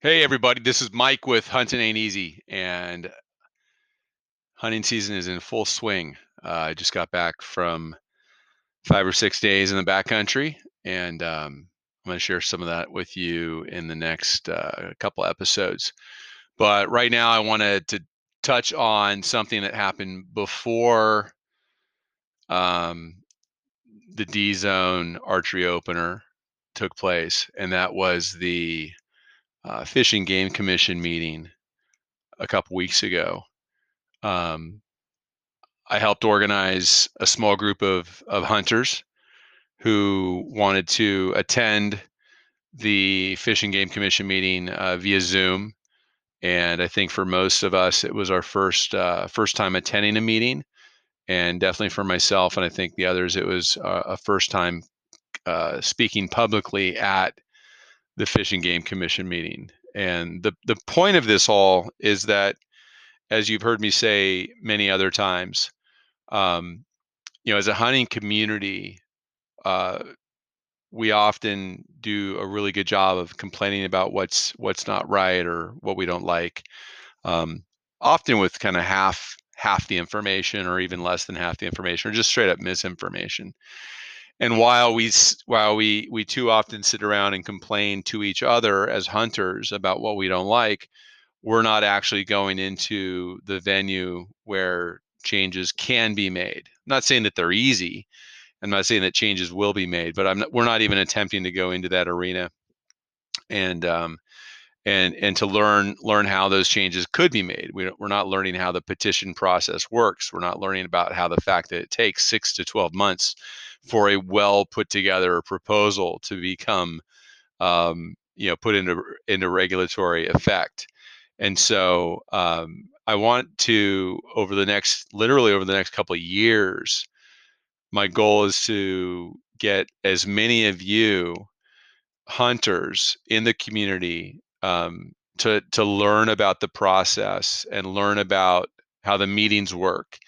Hey everybody, this is Mike with Hunting Ain't Easy, and hunting season is in full swing. Uh, I just got back from five or six days in the backcountry, and um, I'm going to share some of that with you in the next uh, couple episodes. But right now, I wanted to touch on something that happened before um, the D Zone archery opener took place, and that was the uh, Fish and Game Commission meeting a couple weeks ago. Um, I helped organize a small group of, of hunters who wanted to attend the Fish and Game Commission meeting uh, via Zoom. And I think for most of us, it was our first uh, first time attending a meeting, and definitely for myself, and I think the others, it was uh, a first time uh, speaking publicly at the Fish and Game Commission meeting. And the the point of this all is that, as you've heard me say many other times, um, you know, as a hunting community, uh, we often do a really good job of complaining about what's what's not right or what we don't like. Um, often with kind of half half the information or even less than half the information or just straight up misinformation and while we while we we too often sit around and complain to each other as hunters about what we don't like we're not actually going into the venue where changes can be made. I'm not saying that they're easy. I'm not saying that changes will be made but i'm not, we're not even attempting to go into that arena. And um, and and to learn learn how those changes could be made. We we're not learning how the petition process works. We're not learning about how the fact that it takes six to twelve months for a well put together proposal to become um, you know put into into regulatory effect. And so um, I want to over the next literally over the next couple of years, my goal is to get as many of you hunters in the community um, to to learn about the process and learn about how the meetings work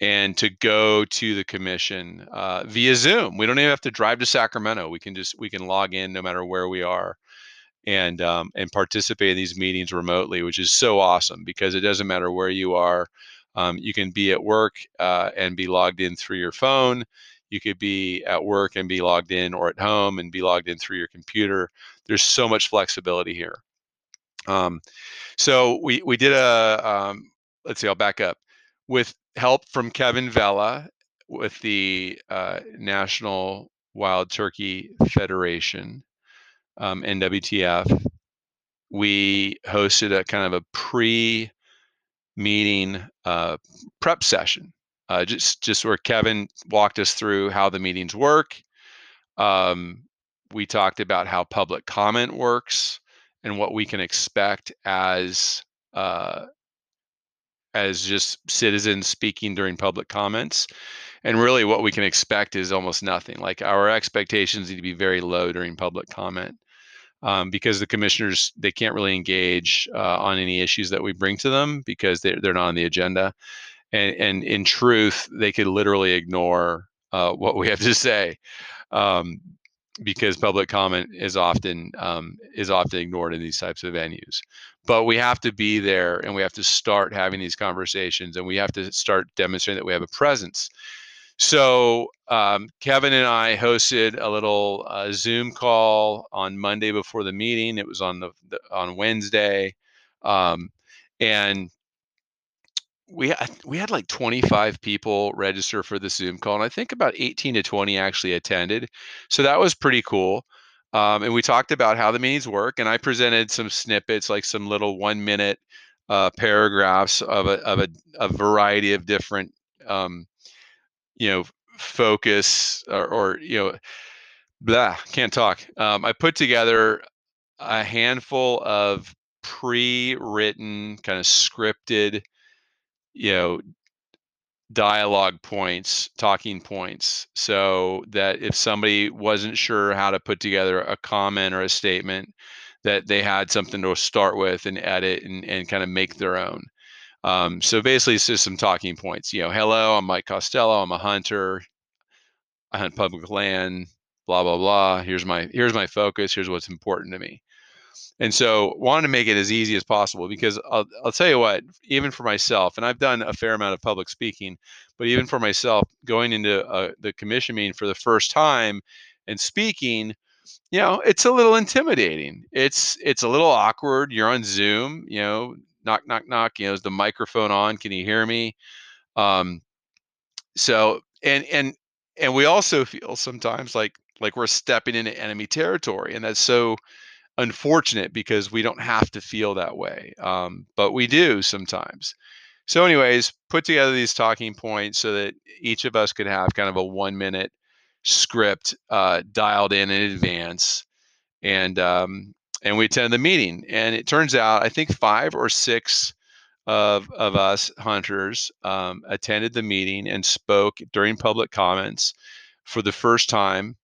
and to go to the commission uh, via zoom. We don't even have to drive to sacramento. We can just we can log in no matter where we are and um, and participate in these meetings remotely which is so awesome because it doesn't matter where you are um, you can be at work uh, and be logged in through your phone you could be at work and be logged in or at home and be logged in through your computer. There's so much flexibility here. Um, so we we did a um, let's see i'll back up. With help from kevin vela with the uh, national wild turkey federation um, nwtf we hosted a kind of a pre meeting uh, prep session uh, just just where kevin walked us through how the meetings work um, we talked about how public comment works and what we can expect as uh, as just citizens speaking during public comments. And really, what we can expect is almost nothing. Like our expectations need to be very low during public comment. Um, because the commissioners they can't really engage uh, on any issues that we bring to them because they're, they're not on the agenda and, and in truth they could literally ignore uh, what we have to say um, because public comment is often um, is often ignored in these types of venues. But we have to be there, and we have to start having these conversations, and we have to start demonstrating that we have a presence. So um, Kevin and I hosted a little uh, Zoom call on Monday before the meeting. It was on the, the on Wednesday, um, and we we had like 25 people register for the Zoom call, and I think about 18 to 20 actually attended. So that was pretty cool. Um, and we talked about how the meetings work, and I presented some snippets, like some little one minute uh, paragraphs of a, of a, a variety of different, um, you know, focus or, or, you know, blah, can't talk. Um, I put together a handful of pre written, kind of scripted you know dialogue points talking points so that if somebody wasn't sure how to put together a comment or a statement that they had something to start with and edit and, and kind of make their own. Um, so basically it's just some talking points you know hello i'm mike costello i'm a hunter. I hunt public land blah blah blah. Here's my here's my focus. Here's what's important to me And so wanted to make it as easy as possible because I'll, I'll tell you what, even for myself, and I've done a fair amount of public speaking, but even for myself, going into uh, the commission meeting for the first time and speaking, you know, it's a little intimidating. It's it's a little awkward. You're on Zoom, you know, knock knock knock. You know, is the microphone on? Can you hear me? Um, so and and and we also feel sometimes like like we're stepping into enemy territory, and that's so unfortunate because we don't have to feel that way, um, but we do sometimes. So, anyways, put together these talking points so that each of us could have kind of a one minute script uh, dialed in in advance, and um, and we attend the meeting. And it turns out, I think five or six of of us hunters um, attended the meeting and spoke during public comments for the first time.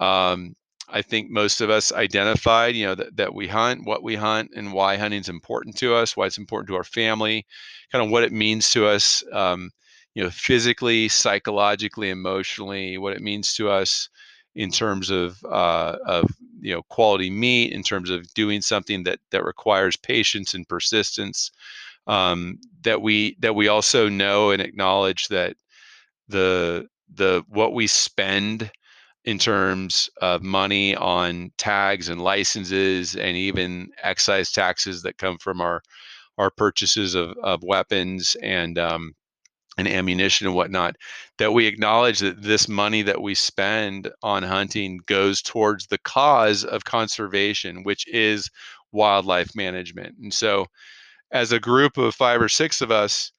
Um, I think most of us identified, you know, that, that we hunt, what we hunt, and why hunting is important to us, why it's important to our family, kind of what it means to us, um, you know, physically, psychologically, emotionally, what it means to us in terms of uh, of you know quality meat, in terms of doing something that that requires patience and persistence. Um, that we that we also know and acknowledge that the the what we spend in terms of money on tags and licenses and even excise taxes that come from our our purchases of, of weapons and um, and ammunition and whatnot that we acknowledge that this money that we spend on hunting goes towards the cause of conservation which is wildlife management. And so as a group of five or six of us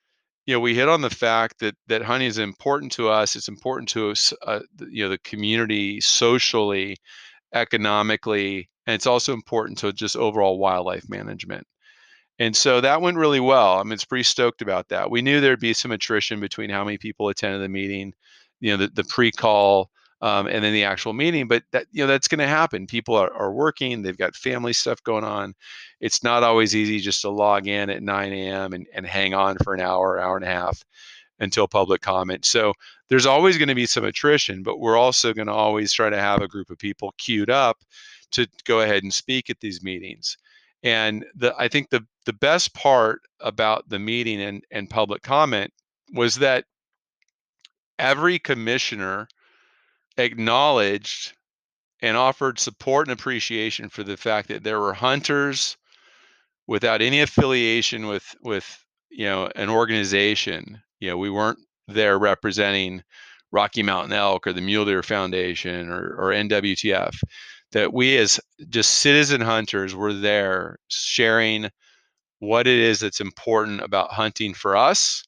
you know, we hit on the fact that that hunting is important to us. It's important to us, uh, you know, the community socially, economically, and it's also important to just overall wildlife management. And so that went really well. I mean, it's pretty stoked about that. We knew there'd be some attrition between how many people attended the meeting, you know, the, the pre-call um, and then the actual meeting. But that you know that's going to happen. People are, are working. They've got family stuff going on. It's not always easy just to log in at 9 a.m. and, and hang on for an hour, hour and a half until public comment. So there's always going to be some attrition, but we're also going to always try to have a group of people queued up to go ahead and speak at these meetings. And the, I think the the best part about the meeting and, and public comment was that every commissioner acknowledged and offered support and appreciation for the fact that there were hunters without any affiliation with with you know an organization. You know we weren't there representing rocky mountain elk or the mule deer foundation or, or nwtf that we as just citizen hunters were there sharing what it is that's important about hunting for us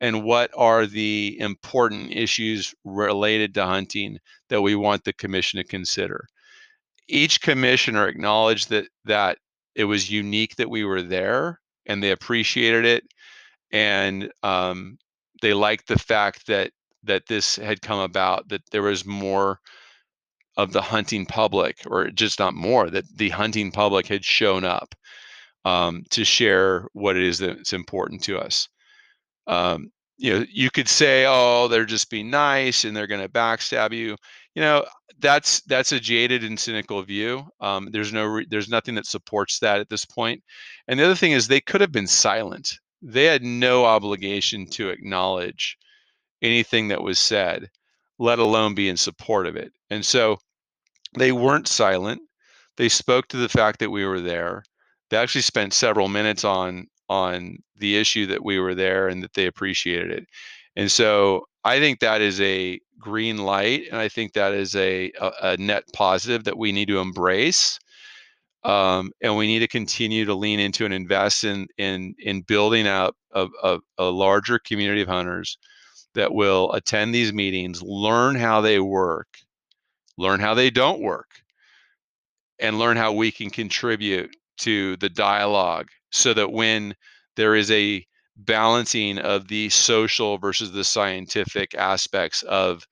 and what are the important issues related to hunting that we want the commission to consider. Each commissioner acknowledged that that it was unique that we were there, and they appreciated it, and um, they liked the fact that that this had come about, that there was more of the hunting public, or just not more, that the hunting public had shown up um, to share what it is that's important to us um, you know you could say oh they're just being nice and they're going to backstab you. You know that's that's a jaded and cynical view um, there's no re- there's nothing that supports that at this point and the other thing is they could have been silent they had no obligation to acknowledge anything that was said let alone be in support of it and so they weren't silent they spoke to the fact that we were there they actually spent several minutes on on the issue that we were there and that they appreciated it. And so I think that is a green light, and I think that is a, a, a net positive that we need to embrace. Um, and we need to continue to lean into and invest in in in building out a, a, a larger community of hunters that will attend these meetings, learn how they work, learn how they don't work, and learn how we can contribute to the dialogue so that when there is a balancing of the social versus the scientific aspects of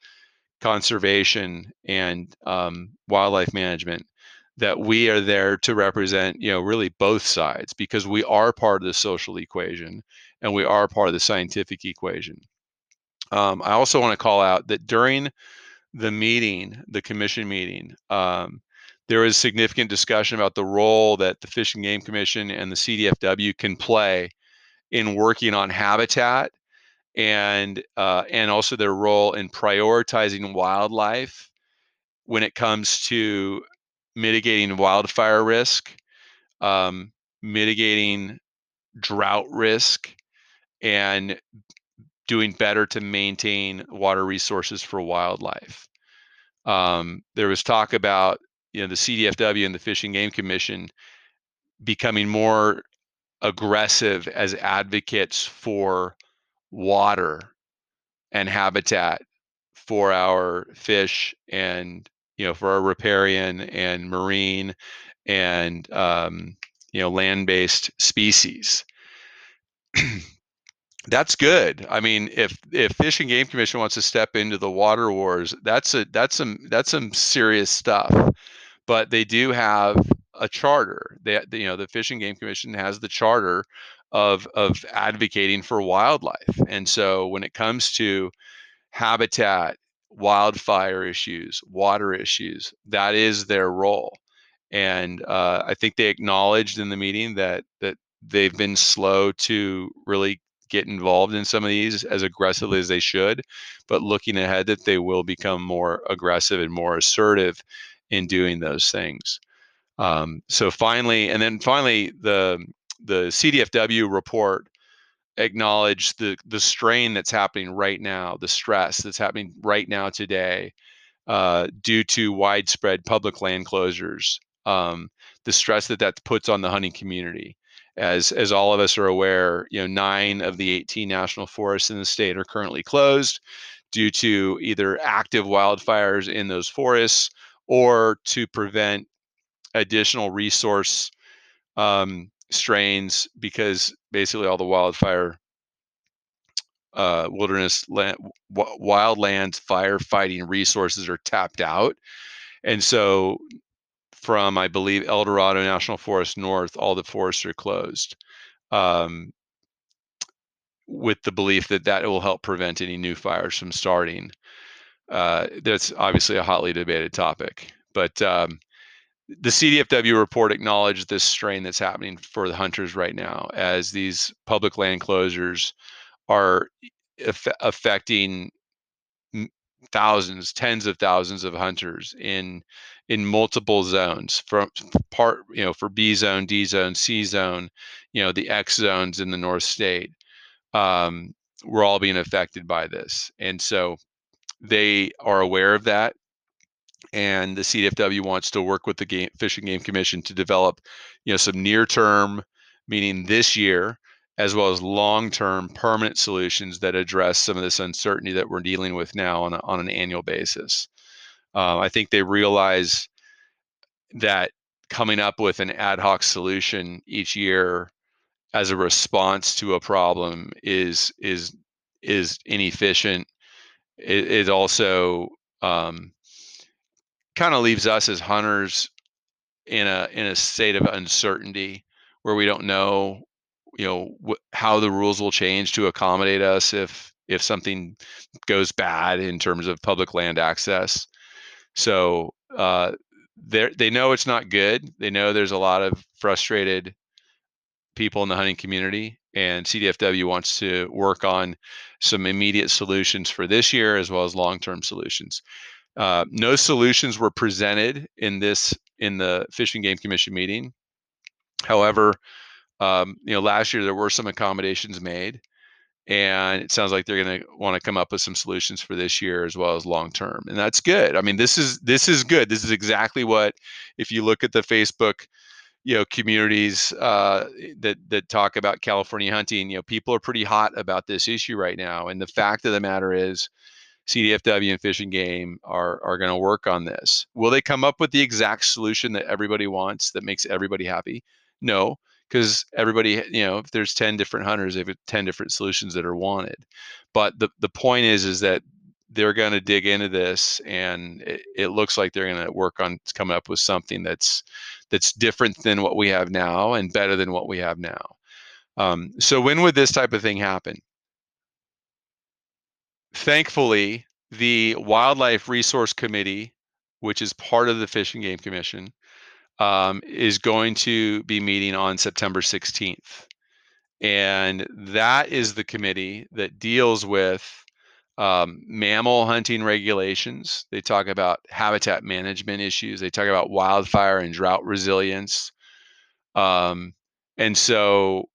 conservation and um, wildlife management that we are there to represent you know really both sides because we are part of the social equation and we are part of the scientific equation. Um, i also want to call out that during the meeting the commission meeting um, there was significant discussion about the role that the Fish and Game Commission and the CDFW can play in working on habitat and uh, and also their role in prioritizing wildlife when it comes to mitigating wildfire risk, um, mitigating drought risk, and doing better to maintain water resources for wildlife. Um, there was talk about you know the CDFW and the Fish and Game Commission becoming more aggressive as advocates for water and habitat for our fish and you know for our riparian and marine and um, you know land-based species. That's good. I mean if if fish and game commission wants to step into the water wars that's a that's some that's some serious stuff but they do have a charter. They you know the fish and game commission has the charter of of advocating for wildlife. And so when it comes to habitat wildfire issues water issues that is their role. And uh, i think they acknowledged in the meeting that that they've been slow to really get involved in some of these as aggressively as they should but looking ahead that they will become more aggressive and more assertive in doing those things. Um, so finally and then finally the the cdfw report acknowledged the the strain that's happening right now the stress that's happening right now today uh, due to widespread public land closures um, the stress that that puts on the hunting community. As as all of us are aware, you know, nine of the 18 national forests in the state are currently closed due to either active wildfires in those forests or to prevent additional resource um, strains because basically all the wildfire uh, wilderness land, w- wildlands firefighting resources are tapped out and so from I believe Eldorado National Forest North, all the forests are closed, um, with the belief that that will help prevent any new fires from starting. Uh, that's obviously a hotly debated topic, but um, the CDFW report acknowledged this strain that's happening for the hunters right now, as these public land closures are affecting thousands, tens of thousands of hunters in in multiple zones from part you know for B zone, D zone, C zone, you know the X zones in the North State. Um, we're all being affected by this, and so they are aware of that. And the CDFW wants to work with the game, Fish and Game Commission to develop, you know, some near-term, meaning this year, as well as long-term permanent solutions that address some of this uncertainty that we're dealing with now on, a, on an annual basis. Uh, I think they realize that coming up with an ad hoc solution each year as a response to a problem is is is inefficient. It, it also um, kind of leaves us as hunters in a in a state of uncertainty where we don't know you know wh- how the rules will change to accommodate us if if something goes bad in terms of public land access. So uh, they they know it's not good. They know there's a lot of frustrated people in the hunting community, and CDFW wants to work on some immediate solutions for this year as well as long-term solutions. Uh, no solutions were presented in this in the Fish and Game Commission meeting. However, um, you know, last year there were some accommodations made, and it sounds like they're going to want to come up with some solutions for this year as well as long term, and that's good. I mean, this is this is good. This is exactly what, if you look at the Facebook, you know, communities uh, that that talk about California hunting, you know, people are pretty hot about this issue right now, and the fact of the matter is. CDFW and Fish and Game are are going to work on this. Will they come up with the exact solution that everybody wants that makes everybody happy? No, because everybody you know if there's 10 different hunters they have 10 different solutions that are wanted but the, the point is is that they're going to dig into this and it, it looks like they're going to work on coming up with something that's that's different than what we have now and better than what we have now um, so when would this type of thing happen thankfully the wildlife resource committee which is part of the Fish and Game Commission, um, is going to be meeting on September 16th. And that is the committee that deals with um, mammal hunting regulations. They talk about habitat management issues. They talk about wildfire and drought resilience. Um, and so,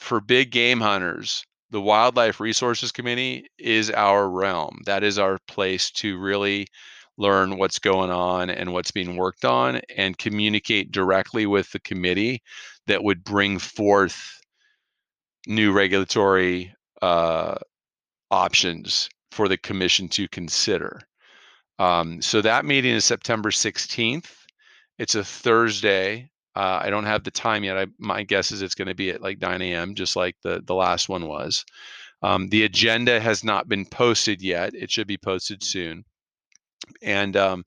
for big game hunters, the Wildlife Resources Committee is our realm. That is our place to really learn what's going on and what's being worked on and communicate directly with the committee that would bring forth new regulatory uh, options for the commission to consider. Um, so that meeting is September 16th. It's a Thursday. Uh, I don't have the time yet. I, my guess is it's going to be at like 9 a.m., just like the the last one was. Um, the agenda has not been posted yet. It should be posted soon. And um,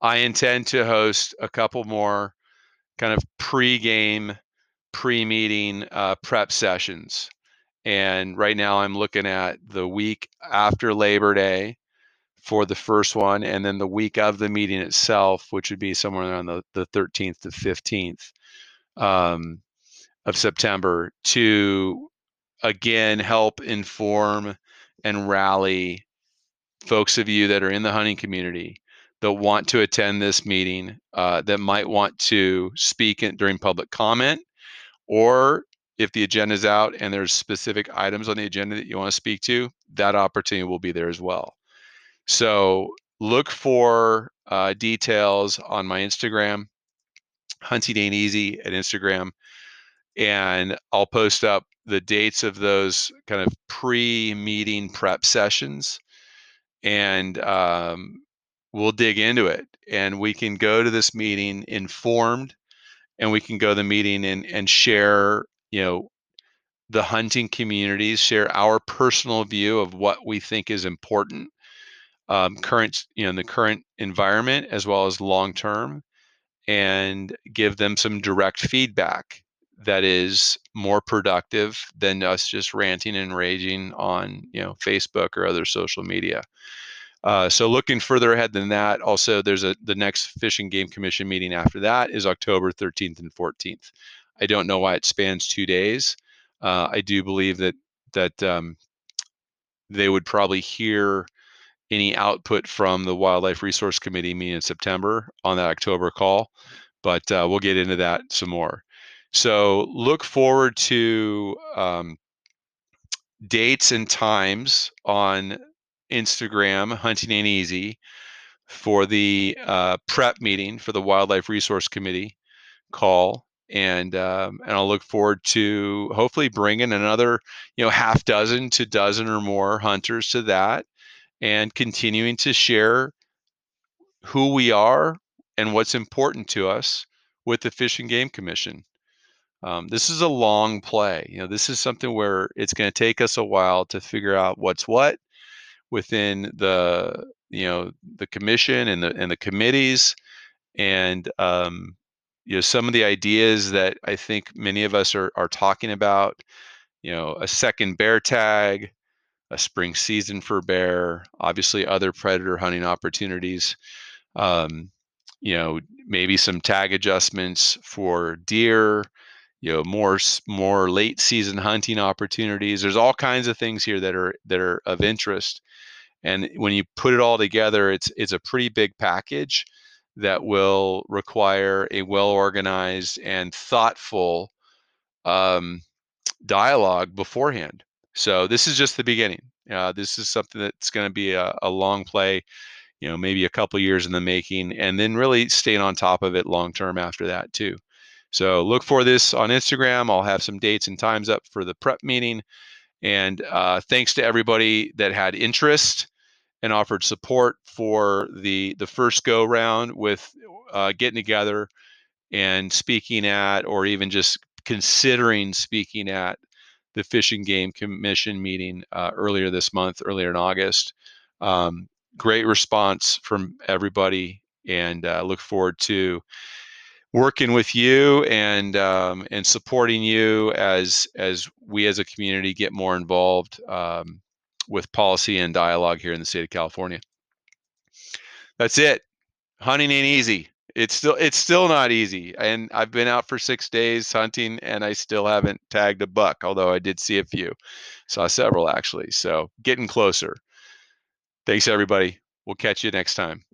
I intend to host a couple more kind of pre-game, pre-meeting uh, prep sessions. And right now, I'm looking at the week after Labor Day for the first one, and then the week of the meeting itself, which would be somewhere around the, the 13th to 15th um, of September, to again help inform and rally folks of you that are in the hunting community that want to attend this meeting, uh, that might want to speak in, during public comment, or if the agenda is out and there's specific items on the agenda that you want to speak to, that opportunity will be there as well. So look for uh, details on my Instagram, Hunting Ain't Easy at Instagram, and I'll post up the dates of those kind of pre-meeting prep sessions, and um, we'll dig into it, and we can go to this meeting informed, and we can go to the meeting and and share, you know, the hunting communities, share our personal view of what we think is important um, current, you know, in the current environment as well as long term, and give them some direct feedback that is more productive than us just ranting and raging on, you know, Facebook or other social media. Uh, so looking further ahead than that, also there's a the next Fish and Game Commission meeting after that is October 13th and 14th. I don't know why it spans two days. Uh, I do believe that that um, they would probably hear any output from the Wildlife Resource Committee meeting in September on that October call, but uh, we'll get into that some more. So look forward to um, dates and times on Instagram, Hunting Ain't Easy, for the uh, prep meeting for the Wildlife Resource Committee call. And um, and I'll look forward to hopefully bringing another you know half dozen to dozen or more hunters to that, and continuing to share who we are and what's important to us with the Fish and Game Commission. Um, this is a long play. You know, this is something where it's going to take us a while to figure out what's what within the you know the commission and the and the committees, and um, you know some of the ideas that I think many of us are are talking about. You know, a second bear tag, a spring season for bear, obviously other predator hunting opportunities. Um, you know, maybe some tag adjustments for deer. You know, more more late season hunting opportunities. There's all kinds of things here that are that are of interest, and when you put it all together, it's it's a pretty big package that will require a well organized and thoughtful um, dialogue beforehand. So this is just the beginning. Uh, this is something that's going to be a, a, long play, you know, maybe a couple years in the making, and then really staying on top of it long term after that too. So look for this on Instagram. I'll have some dates and times up for the prep meeting. And uh, thanks to everybody that had interest and offered support for the the first go round with uh, getting together and speaking at, or even just considering speaking at the Fish and Game Commission meeting uh, earlier this month, earlier in August. Um, great response from everybody, and uh, look forward to working with you and um, and supporting you as as we as a community get more involved um, with policy and dialogue here in the state of California. That's it. hunting ain't easy. It's still it's still not easy. And I've been out for six days hunting and I still haven't tagged a buck, although I did see a few. Saw several actually. So getting closer. Thanks everybody. We'll catch you next time.